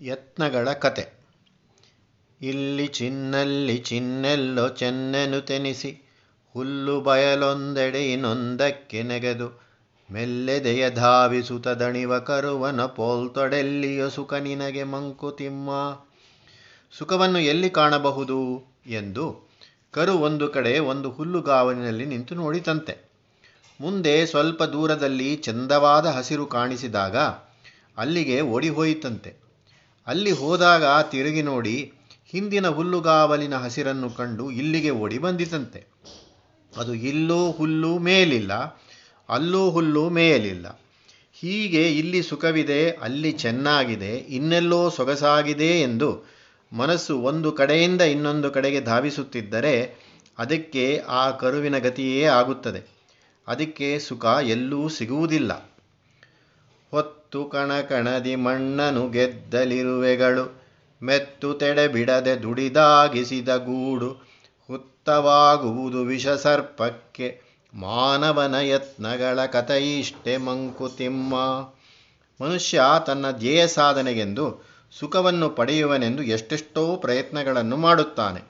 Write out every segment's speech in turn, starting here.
ಯತ್ನಗಳ ಕತೆ. ಇಲ್ಲಿ ಚಿನ್ನಲ್ಲಿ ಚಿನ್ನೆಲ್ಲೋ ಚೆನ್ನೆನು ತೆನಿಸಿ, ಹುಲ್ಲು ಬಯಲೊಂದೆಡೆ ಇನ್ನೊಂದಕ್ಕೆ ನೆಗೆದು, ಮೆಲ್ಲೆದೆಯ ಧಾವಿಸುತ್ತ ದಣಿವ ಕರುವನ ಪೋಲ್ತೊಡೆಲ್ಲಿಯೋ ಸುಖ ನಿನಗೆ ಮಂಕುತಿಮ್ಮ ಸುಖವನ್ನು ಎಲ್ಲಿ ಕಾಣಬಹುದು ಎಂದು ಕರು ಒಂದು ಕಡೆ ಒಂದು ಹುಲ್ಲುಗಾವಲಿನಲ್ಲಿ ನಿಂತು ನೋಡಿತಂತೆ. ಮುಂದೆ ಸ್ವಲ್ಪ ದೂರದಲ್ಲಿ ಚಂದವಾದ ಹಸಿರು ಕಾಣಿಸಿದಾಗ ಅಲ್ಲಿಗೆ ಓಡಿಹೋಯಿತಂತೆ ಅಲ್ಲಿ ಹೋದಾಗ ತಿರುಗಿ ನೋಡಿ ಹಿಂದಿನ ಹುಲ್ಲುಗಾವಲಿನ ಹಸಿರನ್ನು ಕಂಡು ಇಲ್ಲಿಗೆ ಓಡಿ ಬಂದಿತಂತೆ. ಅದು ಇಲ್ಲೂ ಹುಲ್ಲು ಮೇಲಿಲ್ಲ, ಅಲ್ಲೂ ಹುಲ್ಲು ಮೇಯಲಿಲ್ಲ. ಹೀಗೆ ಇಲ್ಲಿ ಸುಖವಿದೆ, ಅಲ್ಲಿ ಚೆನ್ನಾಗಿದೆ, ಇನ್ನೆಲ್ಲೋ ಸೊಗಸಾಗಿದೆ ಎಂದು ಮನಸ್ಸು ಒಂದು ಕಡೆಯಿಂದ ಇನ್ನೊಂದು ಕಡೆಗೆ ಧಾವಿಸುತ್ತಿದ್ದರೆ ಅದಕ್ಕೆ ಆ ಕರುವಿನ ಗತಿಯೇ ಆಗುತ್ತದೆ. ಅದಕ್ಕೆ ಸುಖ ಎಲ್ಲೂ ಸಿಗುವುದಿಲ್ಲ. ಹೊತ್ತು ಕಣಕಣದಿ ಮಣ್ಣನು ಗೆದ್ದಲಿರುವೆಗಳು. ಮೆತ್ತು ತೆಡೆ ಬಿಡದೆ ದುಡಿದಾಗಿಸಿದ ಗೂಡು ಹುತ್ತವಾಗುವುದು ವಿಷಸರ್ಪಕ್ಕೆ ಮಾನವನ ಯತ್ನಗಳ ಕಥೆಯಿಷ್ಟೆ ಮಂಕುತಿಮ್ಮ ಮನುಷ್ಯ ತನ್ನ ಧ್ಯೇಯ ಸಾಧನೆಗೆಂದು ಸುಖವನ್ನು ಪಡೆಯುವನೆಂದು ಎಷ್ಟೆಷ್ಟೋ ಪ್ರಯತ್ನಗಳನ್ನು ಮಾಡುತ್ತಾನೆ.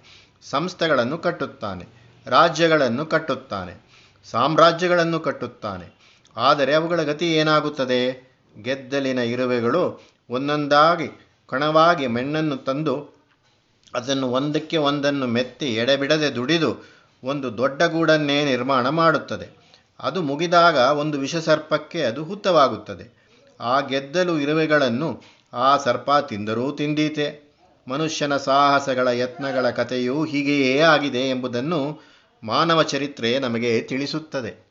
ಸಂಸ್ಥೆಗಳನ್ನು ಕಟ್ಟುತ್ತಾನೆ. ರಾಜ್ಯಗಳನ್ನು ಕಟ್ಟುತ್ತಾನೆ. ಸಾಮ್ರಾಜ್ಯಗಳನ್ನು ಕಟ್ಟುತ್ತಾನೆ. ಆದರೆ ಅವುಗಳ ಗತಿ ಏನಾಗುತ್ತದೆ? ಗೆದ್ದಲಿನ ಇರುವೆಗಳು ಒಂದೊಂದಾಗಿ ಕಣವಾಗಿ ಮೆಣ್ಣನ್ನು ತಂದು ಅದನ್ನು ಒಂದಕ್ಕೆ ಒಂದನ್ನು ಮೆತ್ತಿ ಎಡೆಬಿಡದೆ ದುಡಿದು ಒಂದು ದೊಡ್ಡ ಗೂಡನ್ನೇ ನಿರ್ಮಾಣ ಮಾಡುತ್ತದೆ. ಅದು ಮುಗಿದಾಗ ಒಂದು ವಿಷಸರ್ಪಕ್ಕೆ ಅದು ಹುತ್ತವಾಗುತ್ತದೆ ಆ ಗೆದ್ದಲು ಇರುವೆಗಳನ್ನು ಆ ಸರ್ಪ ತಿಂದರೂ ತಿಂದೀತೆ. ಮನುಷ್ಯನ ಸಾಹಸಗಳ ಯತ್ನಗಳ ಕಥೆಯೂ ಹೀಗೆಯೇ ಆಗಿದೆ ಎಂಬುದನ್ನು ಮಾನವ ಚರಿತ್ರೆ ನಮಗೆ ತಿಳಿಸುತ್ತದೆ.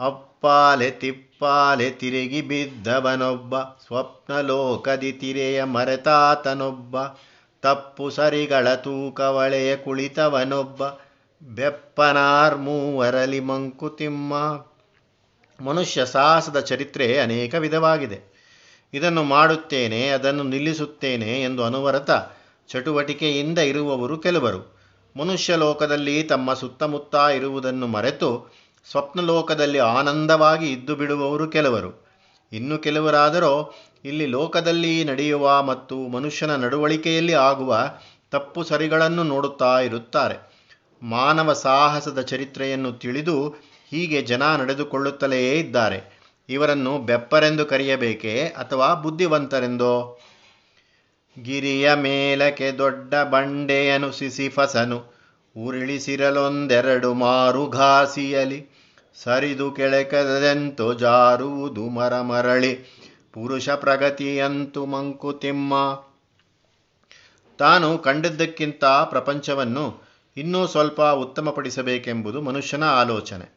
ಅಪ್ಪಾಲೆ ತಿಪ್ಪಾಲೆ ತಿರುಗಿ ಬಿದ್ದವನೊಬ್ಬ ಸ್ವಪ್ನ ಲೋಕದಿ ತಿರೆಯ ಮರೆತಾತನೊಬ್ಬ, ತಪ್ಪು ಸರಿಗಳ ತೂಕವಳೆಯ ಕುಳಿತವನೊಬ್ಬ, ಬೆಪ್ಪನಾರ್ ಮೂವರಲಿ ಮಂಕುತಿಮ್ಮ ಮನುಷ್ಯ ಸಾಹಸದ ಚರಿತ್ರೆ ಅನೇಕ ವಿಧವಾಗಿದೆ. ಇದನ್ನು ಮಾಡುತ್ತೇನೆ, ಅದನ್ನು ನಿಲ್ಲಿಸುತ್ತೇನೆ ಎಂದು ಅನುವರತ ಚಟುವಟಿಕೆಯಿಂದ ಇರುವವರು ಕೆಲವರು. ಮನುಷ್ಯ ಲೋಕದಲ್ಲಿ ತಮ್ಮ ಸುತ್ತಮುತ್ತ ಇರುವುದನ್ನು ಮರೆತು ಸ್ವಪ್ನಲೋಕದಲ್ಲಿ ಆನಂದವಾಗಿ ಇದ್ದು ಬಿಡುವವರು ಕೆಲವರು. ಇನ್ನು ಕೆಲವರಾದರೋ, ಇಲ್ಲಿ ಲೋಕದಲ್ಲಿ ನಡೆಯುವ ಮತ್ತು ಮನುಷ್ಯನ ನಡವಳಿಕೆಯಲ್ಲಿ ಆಗುವ ತಪ್ಪು ಸರಿಗಳನ್ನು ನೋಡುತ್ತಾ ಇರುತ್ತಾರೆ. ಮಾನವ ಸಾಹಸದ ಚರಿತ್ರೆಯನ್ನು ತಿಳಿದು ಹೀಗೆ ಜನ ನಡೆದುಕೊಳ್ಳುತ್ತಲೇ ಇದ್ದಾರೆ. ಇವರನ್ನು ಬೆಪ್ಪರೆಂದು ಕರೆಯಬೇಕೇ ಅಥವಾ ಬುದ್ಧಿವಂತರೆಂದೋ? ಗಿರಿಯ ಮೇಲಕ್ಕೆ ದೊಡ್ಡ ಬಂಡೆಯನು ಸಿಸಿಫಸನು ಉರುಳಿಸಿರಲೊಂದೆರಡು ಮಾರು ಘಾಸಿಯಲಿ ಸರಿದು ಕೆಳಕದೆಂತು ಜಾರುವುದು ಮರ ಮರಳಿ ಪುರುಷ ಪ್ರಗತಿಯಂತು ಮಂಕುತಿಮ್ಮ ತಾನು ಕಂಡದ್ದಕ್ಕಿಂತ ಪ್ರಪಂಚವನ್ನು ಇನ್ನೂ ಸ್ವಲ್ಪ ಉತ್ತಮಪಡಿಸಬೇಕೆಂಬುದು ಮನುಷ್ಯನ ಆಲೋಚನೆ.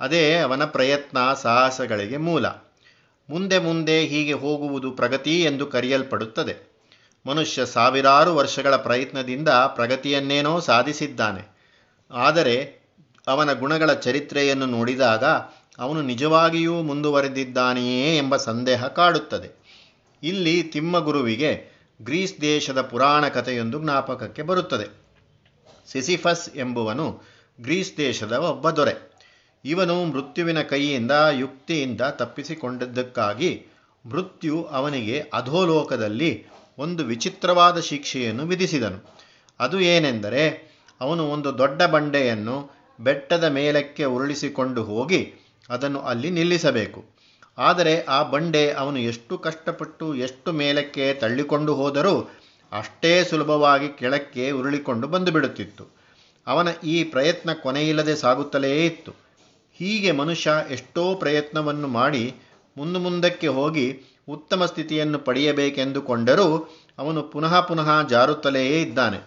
ಅದೇ ಅವನ ಪ್ರಯತ್ನ ಸಾಹಸಗಳಿಗೆ ಮೂಲ. ಮುಂದೆ ಮುಂದೆ ಹೀಗೆ ಹೋಗುವುದು ಪ್ರಗತಿ ಎಂದು ಕರೆಯಲ್ಪಡುತ್ತದೆ. ಮನುಷ್ಯ ಸಾವಿರಾರು ವರ್ಷಗಳ ಪ್ರಯತ್ನದಿಂದ ಪ್ರಗತಿಯನ್ನೇನೋ ಸಾಧಿಸಿದ್ದಾನೆ. ಆದರೆ ಅವನ ಗುಣಗಳ ಚರಿತ್ರೆಯನ್ನು ನೋಡಿದಾಗ ಅವನು ನಿಜವಾಗಿಯೂ ಮುಂದುವರೆದಿದ್ದಾನೆಯೇ ಎಂಬ ಸಂದೇಹ ಕಾಡುತ್ತದೆ. ಇಲ್ಲಿ ತಿಮ್ಮಗುರುವಿಗೆ ಗ್ರೀಸ್ ದೇಶದ ಪುರಾಣ ಕಥೆಯೊಂದು ಜ್ಞಾಪಕಕ್ಕೆ ಬರುತ್ತದೆ. ಸಿಸಿಫಸ್ ಎಂಬುವನು ಗ್ರೀಸ್ ದೇಶದ ಒಬ್ಬ ದೊರೆ. ಇವನು ಮೃತ್ಯುವಿನ ಕೈಯಿಂದ, ಯುಕ್ತಿಯಿಂದ ತಪ್ಪಿಸಿಕೊಂಡಿದ್ದಕ್ಕಾಗಿ ಮೃತ್ಯು ಅವನಿಗೆ ಅಧೋಲೋಕದಲ್ಲಿ ಒಂದು ವಿಚಿತ್ರವಾದ ಶಿಕ್ಷೆಯನ್ನು ವಿಧಿಸಿದನು. ಅದು ಏನೆಂದರೆ, ಅವನು ಒಂದು ದೊಡ್ಡ ಬಂಡೆಯನ್ನು ಬೆಟ್ಟದ ಮೇಲಕ್ಕೆ ಉರುಳಿಸಿಕೊಂಡು ಹೋಗಿ ಅದನ್ನು ಅಲ್ಲಿ ನಿಲ್ಲಿಸಬೇಕು. ಆದರೆ ಆ ಬಂಡೆ ಅವನು ಎಷ್ಟು ಕಷ್ಟಪಟ್ಟು ಎಷ್ಟು ಮೇಲಕ್ಕೆ ತಳ್ಳಿಕೊಂಡು ಹೋದರೂ ಅಷ್ಟೇ ಸುಲಭವಾಗಿ ಕೆಳಕ್ಕೆ ಉರುಳಿಕೊಂಡು ಬಂದು ಬಿಡುತ್ತಿತ್ತು ಅವನ ಈ ಪ್ರಯತ್ನ ಕೊನೆಯಿಲ್ಲದೆ ಸಾಗುತ್ತಲೇ ಇತ್ತು. ಹೀಗೆ ಮನುಷ್ಯ ಎಷ್ಟೋ ಪ್ರಯತ್ನವನ್ನು ಮಾಡಿ ಮುಂದು ಮುಂದಕ್ಕೆ ಹೋಗಿ ಉತ್ತಮ ಸ್ಥಿತಿಯನ್ನು ಪಡೆಯಬೇಕೆಂದುಕೊಂಡರೂ ಅವನು ಪುನಃ ಪುನಃ ಜಾರುತ್ತಲೇ ಇದ್ದಾನೆ.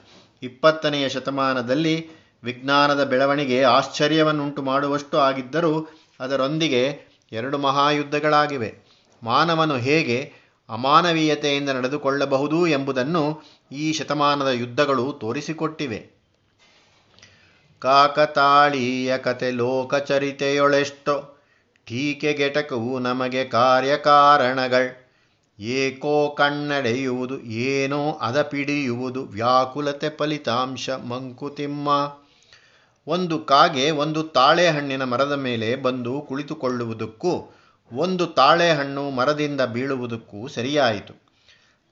ಇಪ್ಪತ್ತನೆಯ ಶತಮಾನದಲ್ಲಿ ವಿಜ್ಞಾನದ ಬೆಳವಣಿಗೆ ಆಶ್ಚರ್ಯವನ್ನುಂಟು ಮಾಡುವಷ್ಟು ಆಗಿದ್ದರೂ ಅದರೊಂದಿಗೆ ಎರಡು ಮಹಾಯುದ್ಧಗಳಾಗಿವೆ. ಮಾನವನು ಹೇಗೆ ಅಮಾನವೀಯತೆಯಿಂದ ನಡೆದುಕೊಳ್ಳಬಹುದು ಎಂಬುದನ್ನು ಈ ಶತಮಾನದ ಯುದ್ಧಗಳು ತೋರಿಸಿಕೊಟ್ಟಿವೆ. ಕಾಕತಾಳೀಯ ಕತೆ ಲೋಕಚರಿತೆಯೊಳೆಷ್ಟೋ ಟೀಕೆಗೆಟಕವು ನಮಗೆ ಕಾರ್ಯಕಾರಣಗಳು. ಏಕೋ ಕಣ್ಣಡೆಯುವುದು ಏನೋ ಅದ ವ್ಯಾಕುಲತೆ ಫಲಿತಾಂಶ ಮಂಕುತಿಮ್ಮ. ಒಂದು ಕಾಗೆ ಒಂದು ತಾಳೆಹಣ್ಣಿನ ಮರದ ಮೇಲೆ ಬಂದು ಕುಳಿತುಕೊಳ್ಳುವುದಕ್ಕೂ, ಒಂದು ತಾಳೆಹಣ್ಣು ಮರದಿಂದ ಬೀಳುವುದಕ್ಕೂ ಸರಿಯಾಯಿತು.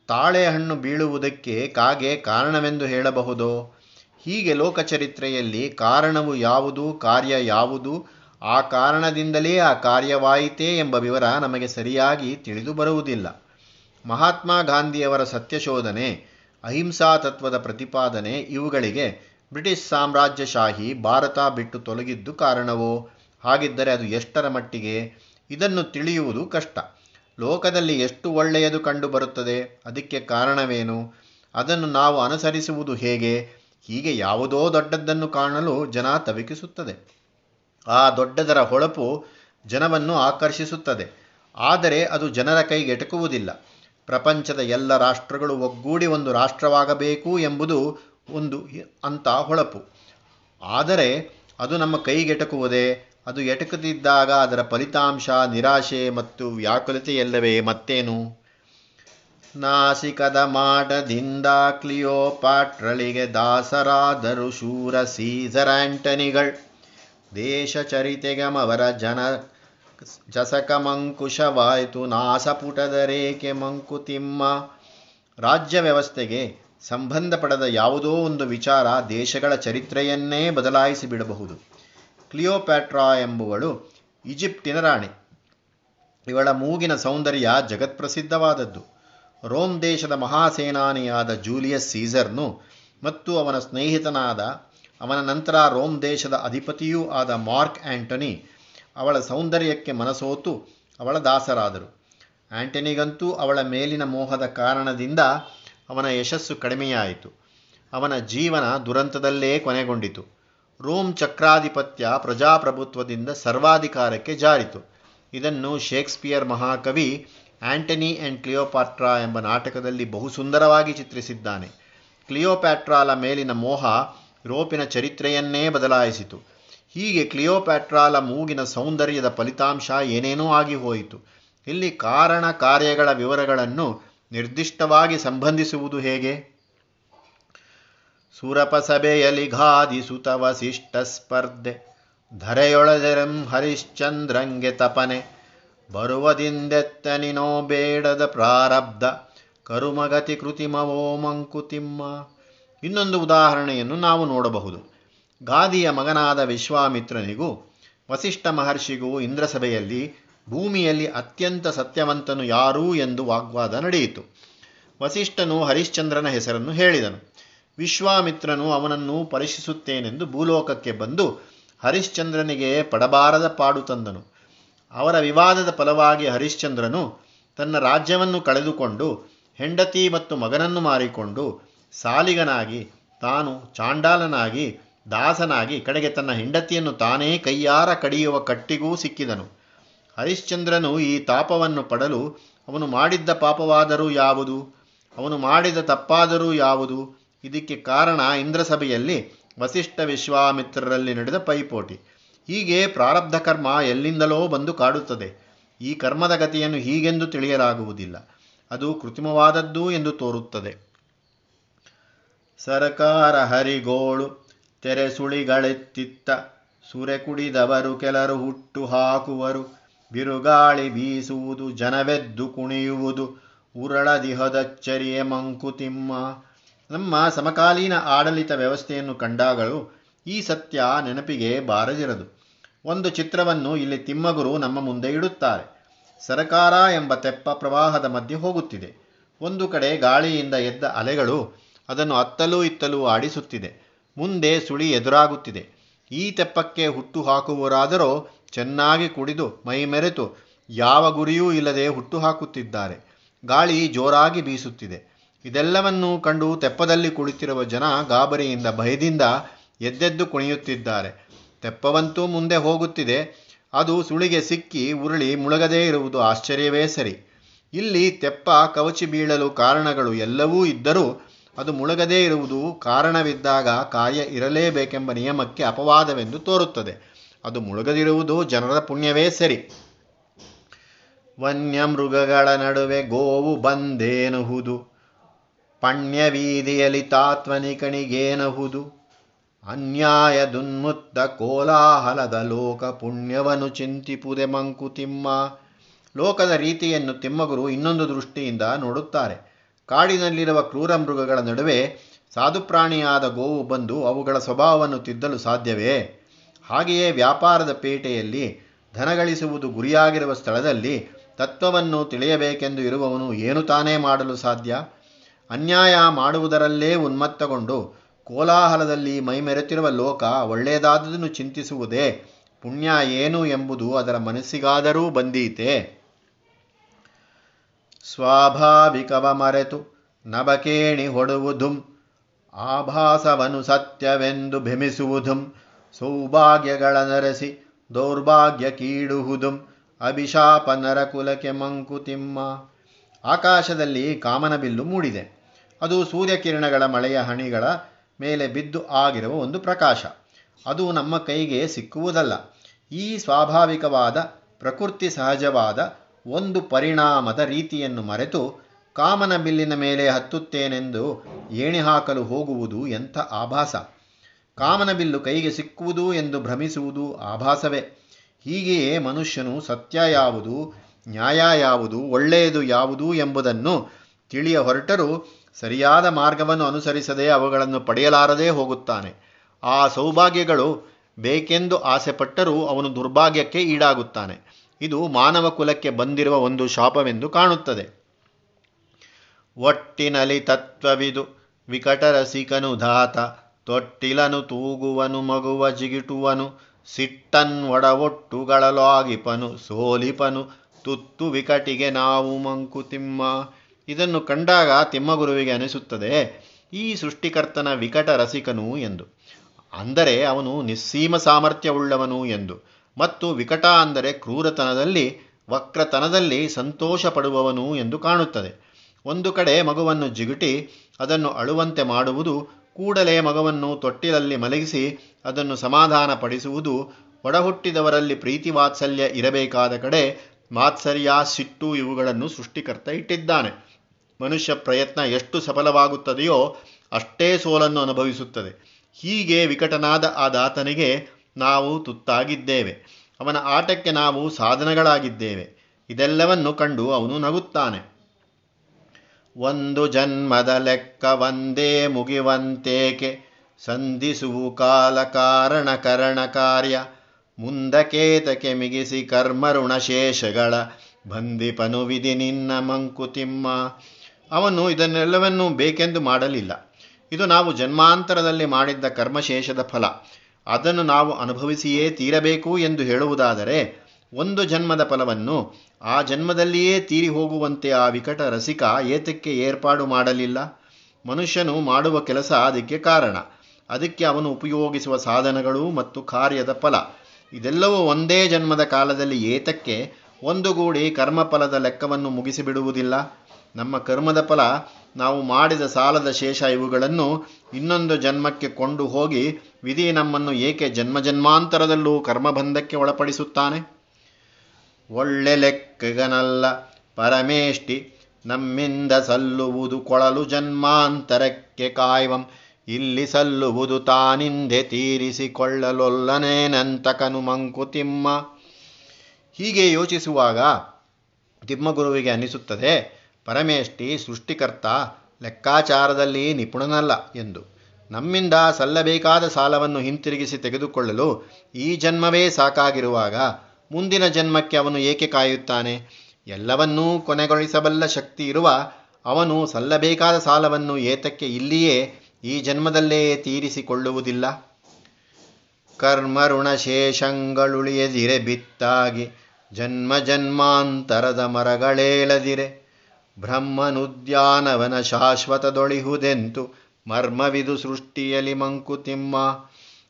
ತಾಳೆಹಣ್ಣು ಬೀಳುವುದಕ್ಕೆ ಕಾಗೆ ಕಾರಣವೆಂದು ಹೇಳಬಹುದೋ? ಹೀಗೆ ಲೋಕಚರಿತ್ರೆಯಲ್ಲಿ ಕಾರಣವು ಯಾವುದು, ಕಾರ್ಯ ಯಾವುದು, ಆ ಕಾರಣದಿಂದಲೇ ಆ ಕಾರ್ಯವಾಯಿತೇ ಎಂಬ ವಿವರ ನಮಗೆ ಸರಿಯಾಗಿ ತಿಳಿದು ಬರುವುದಿಲ್ಲ. ಮಹಾತ್ಮ ಗಾಂಧಿಯವರ ಸತ್ಯಶೋಧನೆ ಅಹಿಂಸಾ ತತ್ವದ ಪ್ರತಿಪಾದನೆ ಇವುಗಳಿಗೆ ಬ್ರಿಟಿಷ್ ಸಾಮ್ರಾಜ್ಯಶಾಹಿ ಭಾರತ ಬಿಟ್ಟು ತೊಲಗಿದ್ದು ಕಾರಣವೋ? ಹಾಗಿದ್ದರೆ ಅದು ಎಷ್ಟರ ಮಟ್ಟಿಗೆ? ಇದನ್ನು ತಿಳಿಯುವುದು ಕಷ್ಟ. ಲೋಕದಲ್ಲಿ ಎಷ್ಟು ಒಳ್ಳೆಯದು ಕಂಡುಬರುತ್ತದೆ? ಅದಕ್ಕೆ ಕಾರಣವೇನು? ಅದನ್ನು ನಾವು ಅನುಸರಿಸುವುದು ಹೇಗೆ? ಹೀಗೆ ಯಾವುದೋ ದೊಡ್ಡದ್ದನ್ನು ಕಾಣಲು ಜನ ತವಿಕಿಸುತ್ತದೆ. ಆ ದೊಡ್ಡದರ ಹೊಳಪು ಜನವನ್ನು ಆಕರ್ಷಿಸುತ್ತದೆ. ಆದರೆ ಅದು ಜನರ ಕೈಗೆಟಕುವುದಿಲ್ಲ ಪ್ರಪಂಚದ ಎಲ್ಲ ರಾಷ್ಟ್ರಗಳು ಒಗ್ಗೂಡಿ ಒಂದು ರಾಷ್ಟ್ರವಾಗಬೇಕು ಎಂಬುದು ಒಂದು ಅಂಥ ಹೊಳಪು. ಆದರೆ ಅದು ನಮ್ಮ ಕೈಗೆಟಕುವುದೇ ಅದು ಎಟಕದಿದ್ದಾಗ ಅದರ ಫಲಿತಾಂಶ, ನಿರಾಶೆ ಮತ್ತು ವ್ಯಾಕುಲತೆಯಲ್ಲವೇ ಮತ್ತೇನು? ನಾಸಿಕದ ಮಾಡದಿಂದ ಕ್ಲಿಯೋಪಾಟ್ರಳಿಗೆ ದಾಸರಾದರು ಶೂರ ಸೀಸರ್ ಆಂಟನಿಗಳು. ದೇಶ ಚರಿತೆಗಮವರ ಜನ ಜಸಕ ಮಂಕುಶವಾಯಿತು ನಾಸಪುಟದ ರೇಖೆ ಮಂಕುತಿಮ್ಮ. ರಾಜ್ಯ ವ್ಯವಸ್ಥೆಗೆ ಸಂಬಂಧಪಡದ ಯಾವುದೋ ಒಂದು ವಿಚಾರ ದೇಶಗಳ ಚರಿತ್ರೆಯನ್ನೇ ಬದಲಾಯಿಸಿ ಬಿಡಬಹುದು. ಕ್ಲಿಯೋಪ್ಯಾಟ್ರಾ ಎಂಬುವಳು ಈಜಿಪ್ಟಿನ ರಾಣಿ. ಇವಳ ಮೂಗಿನ ಸೌಂದರ್ಯ ಜಗತ್ಪ್ರಸಿದ್ಧವಾದದ್ದು. ರೋಮ್ ದೇಶದ ಮಹಾಸೇನಾನಿಯಾದ ಜೂಲಿಯಸ್ ಸೀಸರ್ನು ಮತ್ತು ಅವನ ಸ್ನೇಹಿತನಾದ ಅವನ ನಂತರ ರೋಮ್ ದೇಶದ ಅಧಿಪತಿಯೂ ಆದ ಮಾರ್ಕ್ ಆಂಟನಿ ಅವಳ ಸೌಂದರ್ಯಕ್ಕೆ ಮನಸೋತು ಅವಳ ದಾಸರಾದರು. ಆಂಟನಿಗಂತೂ ಅವಳ ಮೇಲಿನ ಮೋಹದ ಕಾರಣದಿಂದ ಅವನ ಯಶಸ್ಸು ಕಡಿಮೆಯಾಯಿತು. ಅವನ ಜೀವನ ದುರಂತದಲ್ಲೇ ಕೊನೆಗೊಂಡಿತು. ರೋಮ್ ಚಕ್ರಾಧಿಪತ್ಯ ಪ್ರಜಾಪ್ರಭುತ್ವದಿಂದ ಸರ್ವಾಧಿಕಾರಕ್ಕೆ ಜಾರಿತು. ಇದನ್ನು ಶೇಕ್ಸ್ಪಿಯರ್ ಮಹಾಕವಿ ಆಂಟನಿ ಆ್ಯಂಡ್ ಕ್ಲಿಯೋಪಾಟ್ರಾ ಎಂಬ ನಾಟಕದಲ್ಲಿ ಬಹು ಸುಂದರವಾಗಿ ಚಿತ್ರಿಸಿದ್ದಾನೆ. ಕ್ಲಿಯೋಪ್ಯಾಟ್ರಾಲ ಮೇಲಿನ ಮೋಹ ರೋಪಿನ ಚರಿತ್ರೆಯನ್ನೇ ಬದಲಾಯಿಸಿತು. ಹೀಗೆ ಕ್ಲಿಯೋಪ್ಯಾಟ್ರಾಲ ಮೂಗಿನ ಸೌಂದರ್ಯದ ಫಲಿತಾಂಶ ಏನೇನೋ ಆಗಿ ಹೋಯಿತು. ಇಲ್ಲಿ ಕಾರಣ ಕಾರ್ಯಗಳ ವಿವರಗಳನ್ನು ನಿರ್ದಿಷ್ಟವಾಗಿ ಸಂಬಂಧಿಸುವುದು ಹೇಗೆ? ಸುರಪಸಭೆಯಲಿ ಘಾದಿಸುತ ವಸಿಷ್ಠ ಸ್ಪರ್ಧೆ ಧರೆಯೊಳದೆರಂ ಹರಿಶ್ಚಂದ್ರಂಗೆ ತಪನೆ. ಬರುವದಿಂದೆತ್ತನಿನೋ ಬೇಡದ ಪ್ರಾರಬ್ಧ. ಕರುಮಗತಿ ಕೃತಿಮವೋ ಮಂಕುತಿಮ್ಮ. ಇನ್ನೊಂದು ಉದಾಹರಣೆಯನ್ನು ನಾವು ನೋಡಬಹುದು. ಗಾದಿಯ ಮಗನಾದ ವಿಶ್ವಾಮಿತ್ರನಿಗೂ, ವಸಿಷ್ಠ ಮಹರ್ಷಿಗೂ ಇಂದ್ರಸಭೆಯಲ್ಲಿ ಭೂಮಿಯಲ್ಲಿ ಅತ್ಯಂತ ಸತ್ಯವಂತನು ಯಾರೂ ಎಂದು ವಾಗ್ವಾದ ನಡೆಯಿತು. ವಸಿಷ್ಠನು ಹರಿಶ್ಚಂದ್ರನ ಹೆಸರನ್ನು ಹೇಳಿದನು. ವಿಶ್ವಾಮಿತ್ರನು ಅವನನ್ನು ಪರೀಕ್ಷಿಸುತ್ತೇನೆಂದು ಭೂಲೋಕಕ್ಕೆ ಬಂದು ಹರಿಶ್ಚಂದ್ರನಿಗೆ ಪಡಬಾರದ ಪಾಡು ತಂದನು. ಅವರ ವಿವಾದದ ಫಲವಾಗಿ ಹರಿಶ್ಚಂದ್ರನು ತನ್ನ ರಾಜ್ಯವನ್ನು ಕಳೆದುಕೊಂಡು ಹೆಂಡತಿ ಮತ್ತು ಮಗನನ್ನು ಮಾರಿಕೊಂಡು ಸಾಲಿಗನಾಗಿ, ತಾನು ಚಾಂಡಾಲನಾಗಿ, ದಾಸನಾಗಿ, ಕಡೆಗೆ ತನ್ನ ಹೆಂಡತಿಯನ್ನು ತಾನೇ ಕೈಯಾರ ಕಡಿಯುವ ಕಟ್ಟಿಗೂ ಸಿಕ್ಕಿದನು. ಹರಿಶ್ಚಂದ್ರನು ಈ ತಾಪವನ್ನು ಪಡಲು, ಅವನು ಮಾಡಿದ್ದ ಪಾಪವಾದರೂ ಯಾವುದು? ಅವನು ಮಾಡಿದ ತಪ್ಪಾದರೂ ಯಾವುದು? ಇದಕ್ಕೆ ಕಾರಣ ಇಂದ್ರಸಭೆಯಲ್ಲಿ ವಸಿಷ್ಠ ವಿಶ್ವಾಮಿತ್ರರಲ್ಲಿ ನಡೆದ ಪೈಪೋಟಿ. ಹೀಗೆ ಪ್ರಾರಬ್ಧ ಕರ್ಮ ಎಲ್ಲಿಂದಲೋ ಬಂದು ಕಾಡುತ್ತದೆ. ಈ ಕರ್ಮದ ಗತಿಯನ್ನು ಹೀಗೆಂದು ತಿಳಿಯಲಾಗುವುದಿಲ್ಲ. ಅದು ಕೃತ್ರಿಮವಾದದ್ದು ಎಂದು ತೋರುತ್ತದೆ. ಸರಕಾರ ಹರಿಗೋಳು, ತೆರೆ ಸುಳಿಗಳೆತ್ತಿತ್ತ, ಸುರೆ ಕುಡಿದವರು ಕೆಲರು ಹುಟ್ಟು ಹಾಕುವರು. ಬಿರುಗಾಳಿ ಬೀಸುವುದು, ಜನವೆದ್ದು ಕುಣಿಯುವುದು ಉರಳದಿಹದಚ್ಚರಿಯೆ ಮಂಕುತಿಮ್ಮ ನಮ್ಮ ಸಮಕಾಲೀನ ಆಡಳಿತ ವ್ಯವಸ್ಥೆಯನ್ನು ಕಂಡಾಗಳು ಈ ಸತ್ಯ ನೆನಪಿಗೆ ಬಾರದಿರದು. ಒಂದು ಚಿತ್ರವನ್ನು ಇಲ್ಲಿ ತಿಮ್ಮಗುರು ನಮ್ಮ ಮುಂದೆ ಇಡುತ್ತಾರೆ. ಸರಕಾರ ಎಂಬ ತೆಪ್ಪ ಪ್ರವಾಹದ ಮಧ್ಯೆ ಹೋಗುತ್ತಿದೆ. ಒಂದು ಕಡೆ ಗಾಳಿಯಿಂದ ಎದ್ದ ಅಲೆಗಳು ಅದನ್ನು ಅತ್ತಲೂ ಇತ್ತಲೂ ಆಡಿಸುತ್ತಿದೆ. ಮುಂದೆ ಸುಳಿ ಎದುರಾಗುತ್ತಿದೆ. ಈ ತೆಪ್ಪಕ್ಕೆ ಹುಟ್ಟು ಹಾಕುವರಾದರೋ ಚೆನ್ನಾಗಿ ಕುಡಿದು ಮೈಮೆರೆತು ಯಾವ ಗುರಿಯೂ ಇಲ್ಲದೆ ಹುಟ್ಟು ಹಾಕುತ್ತಿದ್ದಾರೆ ಗಾಳಿ ಜೋರಾಗಿ ಬೀಸುತ್ತಿದೆ. ಇದೆಲ್ಲವನ್ನೂ ಕಂಡು ತೆಪ್ಪದಲ್ಲಿ ಕುಳಿತಿರುವ ಜನ ಗಾಬರಿಯಿಂದ ಭಯದಿಂದ ಎದ್ದೆದ್ದು ಕುಣಿಯುತ್ತಿದ್ದಾರೆ. ತೆಪ್ಪವಂತೂ ಮುಂದೆ ಹೋಗುತ್ತಿದೆ. ಅದು ಸುಳಿಗೆ ಸಿಕ್ಕಿ ಉರುಳಿ ಮುಳುಗದೇ ಇರುವುದು ಆಶ್ಚರ್ಯವೇ ಸರಿ. ಇಲ್ಲಿ ತೆಪ್ಪ ಕವಚಿ ಬೀಳಲು ಕಾರಣಗಳು ಎಲ್ಲವೂ ಇದ್ದರೂ ಅದು ಮುಳುಗದೇ ಇರುವುದು ಕಾರಣವಿದ್ದಾಗ ಕಾರ್ಯ ಇರಲೇಬೇಕೆಂಬ ನಿಯಮಕ್ಕೆ ಅಪವಾದವೆಂದು ತೋರುತ್ತದೆ. ಅದು ಮುಳುಗದಿರುವುದು ಜನರ ಪುಣ್ಯವೇ ಸರಿ. ವನ್ಯಮೃಗಗಳ ನಡುವೆ ಗೋವು ಬಂದೇನುಹುದು? ಪಣ್ಯವೀದಿಯಲ್ಲಿ ತಾತ್ವನಿಕಣಿಗೇನಹುದು? ಅನ್ಯಾಯ ದುನ್ಮುತ್ತ ಕೋಲಾಹಲದ ಲೋಕ ಪುಣ್ಯವನ್ನು ಚಿಂತಿಪುದೆ ಮಂಕುತಿಮ್ಮ ಲೋಕದ ರೀತಿಯನ್ನು ತಿಮ್ಮಗುರು ಇನ್ನೊಂದು ದೃಷ್ಟಿಯಿಂದ ನೋಡುತ್ತಾರೆ. ಕಾಡಿನಲ್ಲಿರುವ ಕ್ರೂರ ಮೃಗಗಳ ನಡುವೆ ಸಾಧುಪ್ರಾಣಿಯಾದ ಗೋವು ಬಂದು ಅವುಗಳ ಸ್ವಭಾವವನ್ನು ತಿದ್ದಲು ಸಾಧ್ಯವೇ? ಹಾಗೆಯೇ ವ್ಯಾಪಾರದ ಪೇಟೆಯಲ್ಲಿ ಧನಗಳಿಸುವುದು ಗುರಿಯಾಗಿರುವ ಸ್ಥಳದಲ್ಲಿ ತತ್ವವನ್ನು ತಿಳಿಯಬೇಕೆಂದು ಇರುವವನು ಏನು ತಾನೇ ಮಾಡಲು ಸಾಧ್ಯ? ಅನ್ಯಾಯ ಮಾಡುವುದರಲ್ಲೇ ಉನ್ಮತ್ತಗೊಂಡು ಕೋಲಾಹಲದಲ್ಲಿ ಮೈಮೆರೆತಿರುವ ಲೋಕ ಒಳ್ಳೆಯದಾದುದನ್ನು ಚಿಂತಿಸುವುದೇ ಪುಣ್ಯ ಏನು ಎಂಬುದು ಅದರ ಮನಸ್ಸಿಗಾದರೂ ಬಂದೀತೆ. ಸ್ವಾಭಾವಿಕವ ಮರೆತು ನಬಕೇಣಿ ಹೊಡುವುದುಂ, ಆಭಾಸವನು ಸತ್ಯವೆಂದು ಭೆಮಿಸುವುದುಂ ಸೌಭಾಗ್ಯಗಳ ನರಸಿ ದೌರ್ಭಾಗ್ಯ ಕೀಡುಹುದುಂ. ಅಭಿಶಾಪ ನರಕುಲಕ್ಕೆ ಮಂಕುತಿಮ್ಮ ಆಕಾಶದಲ್ಲಿ ಕಾಮನಬಿಲ್ಲು ಮೂಡಿದೆ. ಅದು ಸೂರ್ಯಕಿರಣಗಳ ಮಳೆಯ ಹಣಿಗಳ ಮೇಲೆ ಬಿದ್ದು ಆಗಿರುವ ಒಂದು ಪ್ರಕಾಶ. ಅದು ನಮ್ಮ ಕೈಗೆ ಸಿಕ್ಕುವುದಲ್ಲ. ಈ ಸ್ವಾಭಾವಿಕವಾದ, ಪ್ರಕೃತಿ ಸಹಜವಾದ ಒಂದು ಪರಿಣಾಮದ ರೀತಿಯನ್ನು ಮರೆತು ಕಾಮನ ಬಿಲ್ಲಿನ ಮೇಲೆ ಹತ್ತುತ್ತೇನೆಂದು ಏಣಿ ಹಾಕಲು ಹೋಗುವುದು ಎಂಥ ಆಭಾಸ. ಕಾಮನ ಬಿಲ್ಲು ಕೈಗೆ ಸಿಕ್ಕುವುದು ಎಂದು ಭ್ರಮಿಸುವುದು ಆಭಾಸವೇ. ಹೀಗೆಯೇ ಮನುಷ್ಯನು ಸತ್ಯ ಯಾವುದು, ನ್ಯಾಯ ಯಾವುದು, ಒಳ್ಳೆಯದು ಯಾವುದು ಎಂಬುದನ್ನು ತಿಳಿಯ ಹೊರಟರೂ ಸರಿಯಾದ ಮಾರ್ಗವನ್ನು ಅನುಸರಿಸದೆ ಅವುಗಳನ್ನು ಪಡೆಯಲಾರದೇ ಹೋಗುತ್ತಾನೆ. ಆ ಸೌಭಾಗ್ಯಗಳು ಬೇಕೆಂದು ಆಸೆಪಟ್ಟರೂ ಅವನು ದುರ್ಭಾಗ್ಯಕ್ಕೆ ಈಡಾಗುತ್ತಾನೆ. ಇದು ಮಾನವ ಕುಲಕ್ಕೆ ಬಂದಿರುವ ಒಂದು ಶಾಪವೆಂದು ಕಾಣುತ್ತದೆ. ಒಟ್ಟಿನಲಿ ತತ್ವವಿದು ವಿಕಟರಸಿಕನು ಧಾತ. ತೊಟ್ಟಿಲನು ತೂಗುವನು, ಮಗುವ ಜಿಗಿಟುವನು, ಸಿಟ್ಟನ್ ಒಡವೊಟ್ಟುಗಳಲಾಗಿಪನು, ಸೋಲಿಪನು, ತುತ್ತು ವಿಕಟಿಗೆ ನಾವು ಮಂಕುತಿಮ್ಮ ಇದನ್ನು ಕಂಡಾಗ ತಿಮ್ಮಗುರುವಿಗೆ ಅನಿಸುತ್ತದೆ, ಈ ಸೃಷ್ಟಿಕರ್ತನ ವಿಕಟ ರಸಿಕನು ಎಂದು. ಅಂದರೆ ಅವನು ನಿಸ್ಸೀಮ ಸಾಮರ್ಥ್ಯವುಳ್ಳವನು ಎಂದು. ಮತ್ತು ವಿಕಟ ಅಂದರೆ ಕ್ರೂರತನದಲ್ಲಿ, ವಕ್ರತನದಲ್ಲಿ ಸಂತೋಷ ಪಡುವವನು ಎಂದು ಕಾಣುತ್ತದೆ. ಒಂದು ಕಡೆ ಮಗುವನ್ನು ಜಿಗುಟಿ, ಅದನ್ನು ಅಳುವಂತೆ ಮಾಡುವುದು ಕೂಡಲೇ ಮಗವನ್ನು ತೊಟ್ಟಿಲಲ್ಲಿ ಮಲಗಿಸಿ ಅದನ್ನು ಸಮಾಧಾನ ಪಡಿಸುವುದು ಒಡಹುಟ್ಟಿದವರಲ್ಲಿ ಪ್ರೀತಿ ವಾತ್ಸಲ್ಯ ಇರಬೇಕಾದ ಕಡೆ ಮಾತ್ಸರ್ಯ, ಸಿಟ್ಟು ಇವುಗಳನ್ನು ಸೃಷ್ಟಿಕರ್ತ ಇಟ್ಟಿದ್ದಾನೆ. ಮನುಷ್ಯ ಪ್ರಯತ್ನ ಎಷ್ಟು ಸಫಲವಾಗುತ್ತದೆಯೋ ಅಷ್ಟೇ ಸೋಲನ್ನು ಅನುಭವಿಸುತ್ತದೆ. ಹೀಗೆ ವಿಕಟನಾದ ಆ ದಾತನಿಗೆ ನಾವು ತುತ್ತಾಗಿದ್ದೇವೆ. ಅವನ ಆಟಕ್ಕೆ ನಾವು ಸಾಧನಗಳಾಗಿದ್ದೇವೆ. ಇದೆಲ್ಲವನ್ನು ಕಂಡು ಅವನು ನಗುತ್ತಾನೆ. ಒಂದು ಜನ್ಮದ ಲೆಕ್ಕ ಒಂದೇ ಮುಗಿವಂತೇಕೆ? ಸಂಧಿಸುವು ಕಾಲ ಕಾರಣ ಕರಣ ಕಾರ್ಯ. ಮುಂದಕೇತಕೆ ಮಿಗಿಸಿ ಕರ್ಮಋಣಶೇಷಗಳ ಬಂದಿಪನು ವಿಧಿ ನಿನ್ನ ಮಂಕುತಿಮ್ಮ. ಅವನು ಇದನ್ನೆಲ್ಲವನ್ನೂ ಬೇಕೆಂದು ಮಾಡಲಿಲ್ಲ. ಇದು ನಾವು ಜನ್ಮಾಂತರದಲ್ಲಿ ಮಾಡಿದ್ದ ಕರ್ಮಶೇಷದ ಫಲ. ಅದನ್ನು ನಾವು ಅನುಭವಿಸಿಯೇ ತೀರಬೇಕು ಎಂದು ಹೇಳುವುದಾದರೆ ಒಂದು ಜನ್ಮದ ಫಲವನ್ನು ಆ ಜನ್ಮದಲ್ಲಿಯೇ ತೀರಿ ಹೋಗುವಂತೆ ಆ ವಿಕಟ ರಸಿಕ ಏತಕ್ಕೆ ಏರ್ಪಾಡು ಮಾಡಲಿಲ್ಲ. ಮನುಷ್ಯನು ಮಾಡುವ ಕೆಲಸ ಅದಕ್ಕೆ ಕಾರಣ. ಅದಕ್ಕೆ ಅವನು ಉಪಯೋಗಿಸುವ ಸಾಧನಗಳು ಮತ್ತು ಕಾರ್ಯದ ಫಲ. ಇದೆಲ್ಲವೂ ಒಂದೇ ಜನ್ಮದ ಕಾಲದಲ್ಲಿ ಏತಕ್ಕೆ ಒಂದುಗೂಡಿ ಕರ್ಮಫಲದ ಲೆಕ್ಕವನ್ನು ಮುಗಿಸಿಬಿಡುವುದಿಲ್ಲ. ನಮ್ಮ ಕರ್ಮದ ಫಲ, ನಾವು ಮಾಡಿದ ಸಾಲದ ಶೇಷ ಇವುಗಳನ್ನು ಇನ್ನೊಂದು ಜನ್ಮಕ್ಕೆ ಕೊಂಡು ಹೋಗಿ, ವಿಧಿ ನಮ್ಮನ್ನು ಏಕೆ ಜನ್ಮ ಜನ್ಮಾಂತರದಲ್ಲೂ ಕರ್ಮಬಂಧಕ್ಕೆ ಒಳಪಡಿಸುತ್ತಾನೆ? ಒಳ್ಳೆ ಲೆಕ್ಕಗನಲ್ಲ. ಪರಮೇಷ್ಟಿ ನಮ್ಮಿಂದ ಸಲ್ಲುವುದು ಕೊಳಲು ಜನ್ಮಾಂತರಕ್ಕೆ ಕಾಯ್ವಂ ಇಲ್ಲಿ ಸಲ್ಲುವುದು ತಾನಿಂದೆ ತೀರಿಸಿಕೊಳ್ಳಲೊಲ್ಲನೇನಂತಕನು ಮಂಕುತಿಮ್ಮ ಹೀಗೆ ಯೋಚಿಸುವಾಗ ತಿಮ್ಮಗುರುವಿಗೆ ಅನಿಸುತ್ತದೆ ಪರಮೇಷ್ಟಿ ಸೃಷ್ಟಿಕರ್ತ, ಲೆಕ್ಕಾಚಾರದಲ್ಲಿ ನಿಪುಣನಲ್ಲ ಎಂದು. ನಮ್ಮಿಂದ ಸಲ್ಲಬೇಕಾದ ಸಾಲವನ್ನು ಹಿಂತಿರುಗಿಸಿ ತೆಗೆದುಕೊಳ್ಳಲು ಈ ಜನ್ಮವೇ ಸಾಕಾಗಿರುವಾಗ ಮುಂದಿನ ಜನ್ಮಕ್ಕೆ ಅವನು ಏಕೆ ಕಾಯುತ್ತಾನೆ? ಎಲ್ಲವನ್ನೂ ಕೊನೆಗೊಳಿಸಬಲ್ಲ ಶಕ್ತಿ ಇರುವ ಅವನು ಸಲ್ಲಬೇಕಾದ ಸಾಲವನ್ನು ಏತಕ್ಕೆ ಇಲ್ಲಿಯೇ ಈ ಜನ್ಮದಲ್ಲೇ ತೀರಿಸಿಕೊಳ್ಳುವುದಿಲ್ಲ. ಕರ್ಮಋಣಶೇಷಂಗಳುಳಿಯದಿರೆ ಬಿತ್ತಾಗಿ, ಜನ್ಮ ಜನ್ಮಾಂತರದ ಮರಗಳೇಳದಿರೆ. ಬ್ರಹ್ಮನುದ್ಯಾನವನ ಶಾಶ್ವತದೊಳಿಹುದೆಂತು ಮರ್ಮವಿದು ಸೃಷ್ಟಿಯಲಿ ಮಂಕುತಿಮ್ಮ.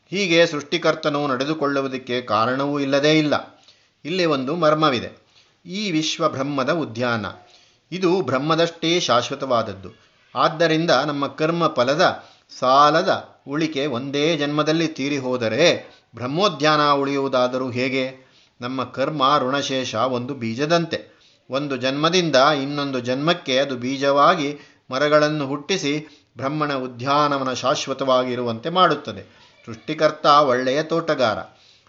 ಹೀಗೆ ಸೃಷ್ಟಿಕರ್ತನು ನಡೆದುಕೊಳ್ಳುವುದಕ್ಕೆ ಕಾರಣವೂ ಇಲ್ಲದೇ ಇಲ್ಲ. ಇಲ್ಲಿ ಒಂದು ಮರ್ಮವಿದೆ. ಈ ವಿಶ್ವ ಬ್ರಹ್ಮದ ಉದ್ಯಾನ. ಇದು ಬ್ರಹ್ಮದಷ್ಟೇ ಶಾಶ್ವತವಾದದ್ದು. ಆದ್ದರಿಂದ ನಮ್ಮ ಕರ್ಮ ಫಲದ ಸಾಲದ ಉಳಿಕೆ ಒಂದೇ ಜನ್ಮದಲ್ಲಿ ತೀರಿ ಹೋದರೆ ಬ್ರಹ್ಮೋದ್ಯಾನ ಉಳಿಯುವುದಾದರೂ ಹೇಗೆ? ನಮ್ಮ ಕರ್ಮ ಋಣಶೇಷ ಒಂದು ಬೀಜದಂತೆ. ಒಂದು ಜನ್ಮದಿಂದ ಇನ್ನೊಂದು ಜನ್ಮಕ್ಕೆ ಅದು ಬೀಜವಾಗಿ ಮರಗಳನ್ನು ಹುಟ್ಟಿಸಿ ಬ್ರಹ್ಮಣ ಉದ್ಯಾನವನ ಶಾಶ್ವತವಾಗಿರುವಂತೆ ಮಾಡುತ್ತದೆ. ಸೃಷ್ಟಿಕರ್ತ ಒಳ್ಳೆಯ ತೋಟಗಾರ.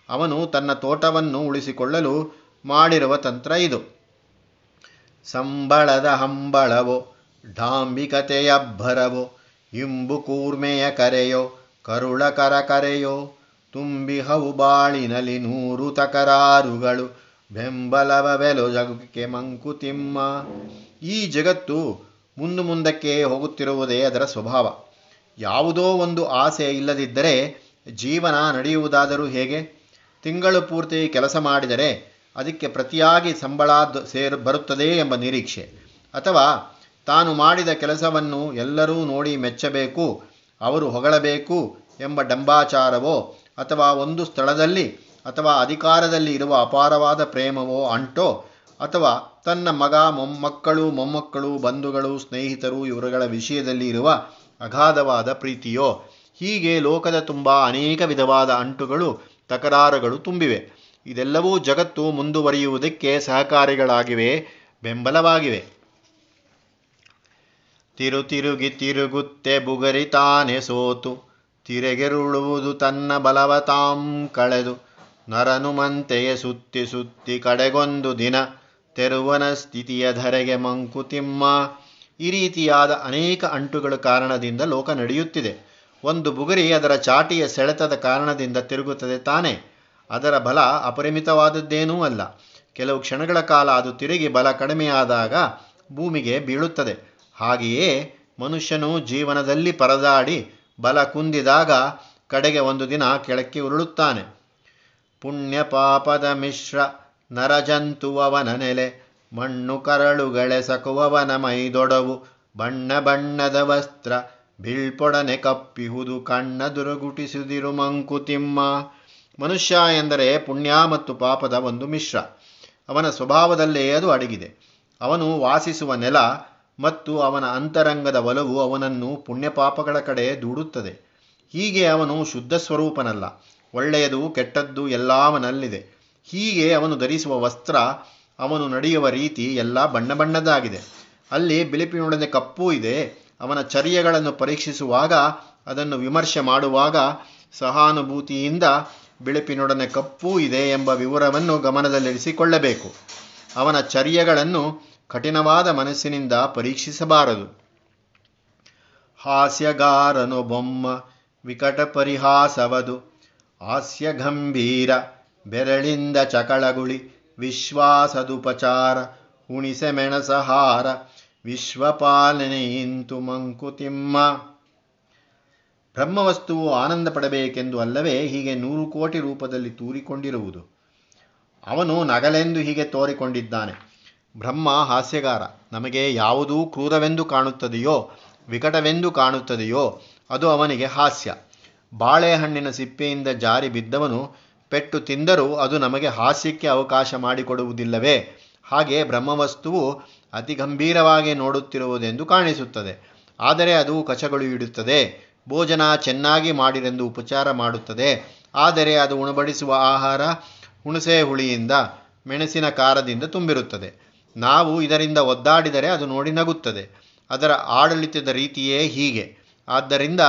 ಅವನು ತನ್ನ ತೋಟವನ್ನು ಉಳಿಸಿಕೊಳ್ಳಲು ಮಾಡಿರುವ ತಂತ್ರ ಇದು. ಸಂಬಳದ ಹಂಬಳವೋ, ಡಾಂಬಿಕತೆಯ ಭರವೋ ಇಂಬು ಕೂರ್ಮೆಯ ಕರೆಯೋ ಕರುಳ ಕರ ಕರೆಯೋ ತುಂಬಿಹವು ಬಾಳಿನಲ್ಲಿ ನೂರು ತಕರಾರುಗಳು ಬೆಂಬಲವವೆಲು ಜಗಕ್ಕೆ ಮಂಕುತಿಮ್ಮ ಈ ಜಗತ್ತು ಮುಂದು ಮುಂದಕ್ಕೆ ಹೋಗುತ್ತಿರುವುದೇ ಅದರ ಸ್ವಭಾವ. ಯಾವುದೋ ಒಂದು ಆಸೆ ಇಲ್ಲದಿದ್ದರೆ ಜೀವನ ನಡೆಯುವುದಾದರೂ ಹೇಗೆ? ತಿಂಗಳು ಪೂರ್ತಿ ಕೆಲಸ ಮಾಡಿದರೆ ಅದಕ್ಕೆ ಪ್ರತಿಯಾಗಿ ಸಂಬಳ ಸೇರು, ಬರುತ್ತದೆ ಎಂಬ ನಿರೀಕ್ಷೆ. ಅಥವಾ ತಾನು ಮಾಡಿದ ಕೆಲಸವನ್ನು ಎಲ್ಲರೂ ನೋಡಿ ಮೆಚ್ಚಬೇಕು, ಅವರು ಹೊಗಳಬೇಕು ಎಂಬ ಡಂಬಾಚಾರವೋ, ಅಥವಾ ಒಂದು ಸ್ಥಳದಲ್ಲಿ ಅಥವಾ ಅಧಿಕಾರದಲ್ಲಿ ಇರುವ ಅಪಾರವಾದ ಪ್ರೇಮವೋ ಅಂಟೋ, ಅಥವಾ ತನ್ನ ಮಗ, ಮೊಮ್ಮಕ್ಕಳು ಮೊಮ್ಮಕ್ಕಳು, ಬಂಧುಗಳು, ಸ್ನೇಹಿತರು ಇವರುಗಳ ವಿಷಯದಲ್ಲಿ ಇರುವ ಅಗಾಧವಾದ ಪ್ರೀತಿಯೋ, ಹೀಗೆ ಲೋಕದ ತುಂಬ ಅನೇಕ ವಿಧವಾದ ಅಂಟುಗಳು ತಕರಾರುಗಳು ತುಂಬಿವೆ. ಇದೆಲ್ಲವೂ ಜಗತ್ತು ಮುಂದುವರಿಯುವುದಕ್ಕೆ ಸಹಕಾರಿಗಳಾಗಿವೆ, ಬೆಂಬಲವಾಗಿವೆ. ತಿರುತಿರುಗಿ ತಿರುಗುತ್ತೆ, ಬುಗರಿ ತಾನೆ ಸೋತು. ತಿರೆಗೆರುಳುವುದು ತನ್ನ ಬಲವತಾಂ ಕಳೆದು. ನರನುಮಂತೆಯೇ ಸುತ್ತಿ ಸುತ್ತಿ ಕಡೆಗೊಂದು ದಿನ. ತೆರುವನ ಸ್ಥಿತಿಯ ಧರೆಗೆ ಮಂಕುತಿಮ್ಮ. ಈ ರೀತಿಯಾದ ಅನೇಕ ಅಂಟುಗಳ ಕಾರಣದಿಂದ ಲೋಕ ನಡೆಯುತ್ತಿದೆ. ಒಂದು ಬುಗುರಿ ಅದರ ಚಾಟಿಯ ಸೆಳೆತದ ಕಾರಣದಿಂದ ತಿರುಗುತ್ತದೆ ತಾನೇ. ಅದರ ಬಲ ಅಪರಿಮಿತವಾದದ್ದೇನೂ ಅಲ್ಲ. ಕೆಲವು ಕ್ಷಣಗಳ ಕಾಲ ಅದು ತಿರುಗಿ ಬಲ ಕಡಿಮೆಯಾದಾಗ ಭೂಮಿಗೆ ಬೀಳುತ್ತದೆ. ಹಾಗೆಯೇ ಮನುಷ್ಯನು ಜೀವನದಲ್ಲಿ ಪರದಾಡಿ ಬಲ ಕುಂದಿದಾಗ ಕಡೆಗೆ ಒಂದು ದಿನ ಕೆಳಕ್ಕೆ ಉರುಳುತ್ತಾನೆ. ಪುಣ್ಯ ಪಾಪದ ಮಿಶ್ರ ನರಜಂತುವವನ ನೆಲೆ, ಮಣ್ಣು ಕರಳುಗಳೆ ಸಕುವವನ ಮೈದೊಡವು, ಬಣ್ಣ ಬಣ್ಣದ ವಸ್ತ್ರ ಬೀಳ್ಪೊಡನೆ ಕಪ್ಪಿಹುದು ಕಣ್ಣ ದುರುಗುಟಿಸುದಿರು ಮಂಕುತಿಮ್ಮ. ಮನುಷ್ಯ ಎಂದರೆ ಪುಣ್ಯ ಮತ್ತು ಪಾಪದ ಒಂದು ಮಿಶ್ರ. ಅವನ ಸ್ವಭಾವದಲ್ಲೇ ಅದು ಅಡಗಿದೆ. ಅವನು ವಾಸಿಸುವ ನೆಲ ಮತ್ತು ಅವನ ಅಂತರಂಗದ ಒಲವು ಅವನನ್ನು ಪುಣ್ಯಪಾಪಗಳ ಕಡೆ ದೂಡುತ್ತದೆ. ಹೀಗೆ ಅವನು ಶುದ್ಧ ಸ್ವರೂಪನಲ್ಲ. ಒಳ್ಳೆಯದು ಕೆಟ್ಟದ್ದು ಎಲ್ಲ ಅವನಲ್ಲಿದೆ ಹೀಗೆ ಅವನು ಧರಿಸುವ ವಸ್ತ್ರ, ಅವನು ನಡೆಯುವ ರೀತಿ ಎಲ್ಲ ಬಣ್ಣ ಬಣ್ಣದ್ದಾಗಿದೆ. ಅಲ್ಲಿ ಬಿಳಿಪಿನೊಡನೆ ಕಪ್ಪೂ ಇದೆ. ಅವನ ಚರ್ಯಗಳನ್ನು ಪರೀಕ್ಷಿಸುವಾಗ, ಅದನ್ನು ವಿಮರ್ಶೆ ಮಾಡುವಾಗ ಸಹಾನುಭೂತಿಯಿಂದ ಬಿಳುಪಿನೊಡನೆ ಕಪ್ಪು ಇದೆ ಎಂಬ ವಿವರವನ್ನು ಗಮನದಲ್ಲಿರಿಸಿಕೊಳ್ಳಬೇಕು. ಅವನ ಚರ್ಯಗಳನ್ನು ಕಠಿಣವಾದ ಮನಸ್ಸಿನಿಂದ ಪರೀಕ್ಷಿಸಬಾರದು. ಹಾಸ್ಯಗಾರನು ಬೊಮ್ಮ, ವಿಕಟ ಪರಿಹಾಸವದು. ಹಾಸ್ಯ ಗಂಭೀರ, ಬೆರಳಿಂದ ಚಕಳಗುಳಿ, ವಿಶ್ವಾಸದುಪಚಾರ ಹುಣಿಸೆ ಮೆಣಸಹಾರ ವಿಶ್ವಪಾಲನೆಯಿಂತು ಮಂಕುತಿಮ್ಮ. ಬ್ರಹ್ಮವಸ್ತುವು ಆನಂದ ಪಡಬೇಕೆಂದು ಅಲ್ಲವೇ ಹೀಗೆ ನೂರು ಕೋಟಿ ರೂಪದಲ್ಲಿ ತೂರಿಕೊಂಡಿರುವುದು. ಅವನು ನಗಲೆಂದು ಹೀಗೆ ತೋರಿಕೊಂಡಿದ್ದಾನೆ. ಬ್ರಹ್ಮ ಹಾಸ್ಯಗಾರ, ನಮಗೆ ಯಾವುದೂ ಕ್ರೂರವೆಂದು ಕಾಣುತ್ತದೆಯೋ, ವಿಕಟವೆಂದು ಕಾಣುತ್ತದೆಯೋ, ಅದು ಅವನಿಗೆ ಹಾಸ್ಯ. ಬಾಳೆಹಣ್ಣಿನ ಸಿಪ್ಪೆಯಿಂದ ಜಾರಿ ಬಿದ್ದವನು ಪೆಟ್ಟು ತಿಂದರೂ ಅದು ನಮಗೆ ಹಾಸ್ಯಕ್ಕೆ ಅವಕಾಶ ಮಾಡಿಕೊಡುವುದಿಲ್ಲವೇ? ಹಾಗೆ ಬ್ರಹ್ಮವಸ್ತುವು ಅತಿ ಗಂಭೀರವಾಗಿ ನೋಡುತ್ತಿರುವುದೆಂದು ಕಾಣಿಸುತ್ತದೆ. ಆದರೆ ಅದು ಕಚಗಳು ಇಡುತ್ತದೆ ಭೋಜನ ಚೆನ್ನಾಗಿ ಮಾಡಿರೆಂದು ಉಪಚಾರ ಮಾಡುತ್ತದೆ. ಆದರೆ ಅದು ಉಣಬಡಿಸುವ ಆಹಾರ ಹುಣಸೆ ಹುಳಿಯಿಂದ ಮೆಣಸಿನ ಖಾರದಿಂದ ತುಂಬಿರುತ್ತದೆ. ನಾವು ಇದರಿಂದ ಒದ್ದಾಡಿದರೆ ಅದು ನೋಡಿ ನಗುತ್ತದೆ. ಅದರ ಆಡಳಿತದ ರೀತಿಯೇ ಹೀಗೆ. ಆದ್ದರಿಂದ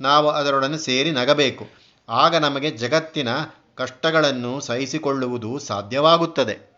ನಾವು ಅದರೊಡನೆ ಸೇರಿ ನಗಬೇಕು. ಆಗ ನಮಗೆ ಜಗತ್ತಿನ ಕಷ್ಟಗಳನ್ನು ಸಹಿಸಿಕೊಳ್ಳುವುದು ಸಾಧ್ಯವಾಗುತ್ತದೆ.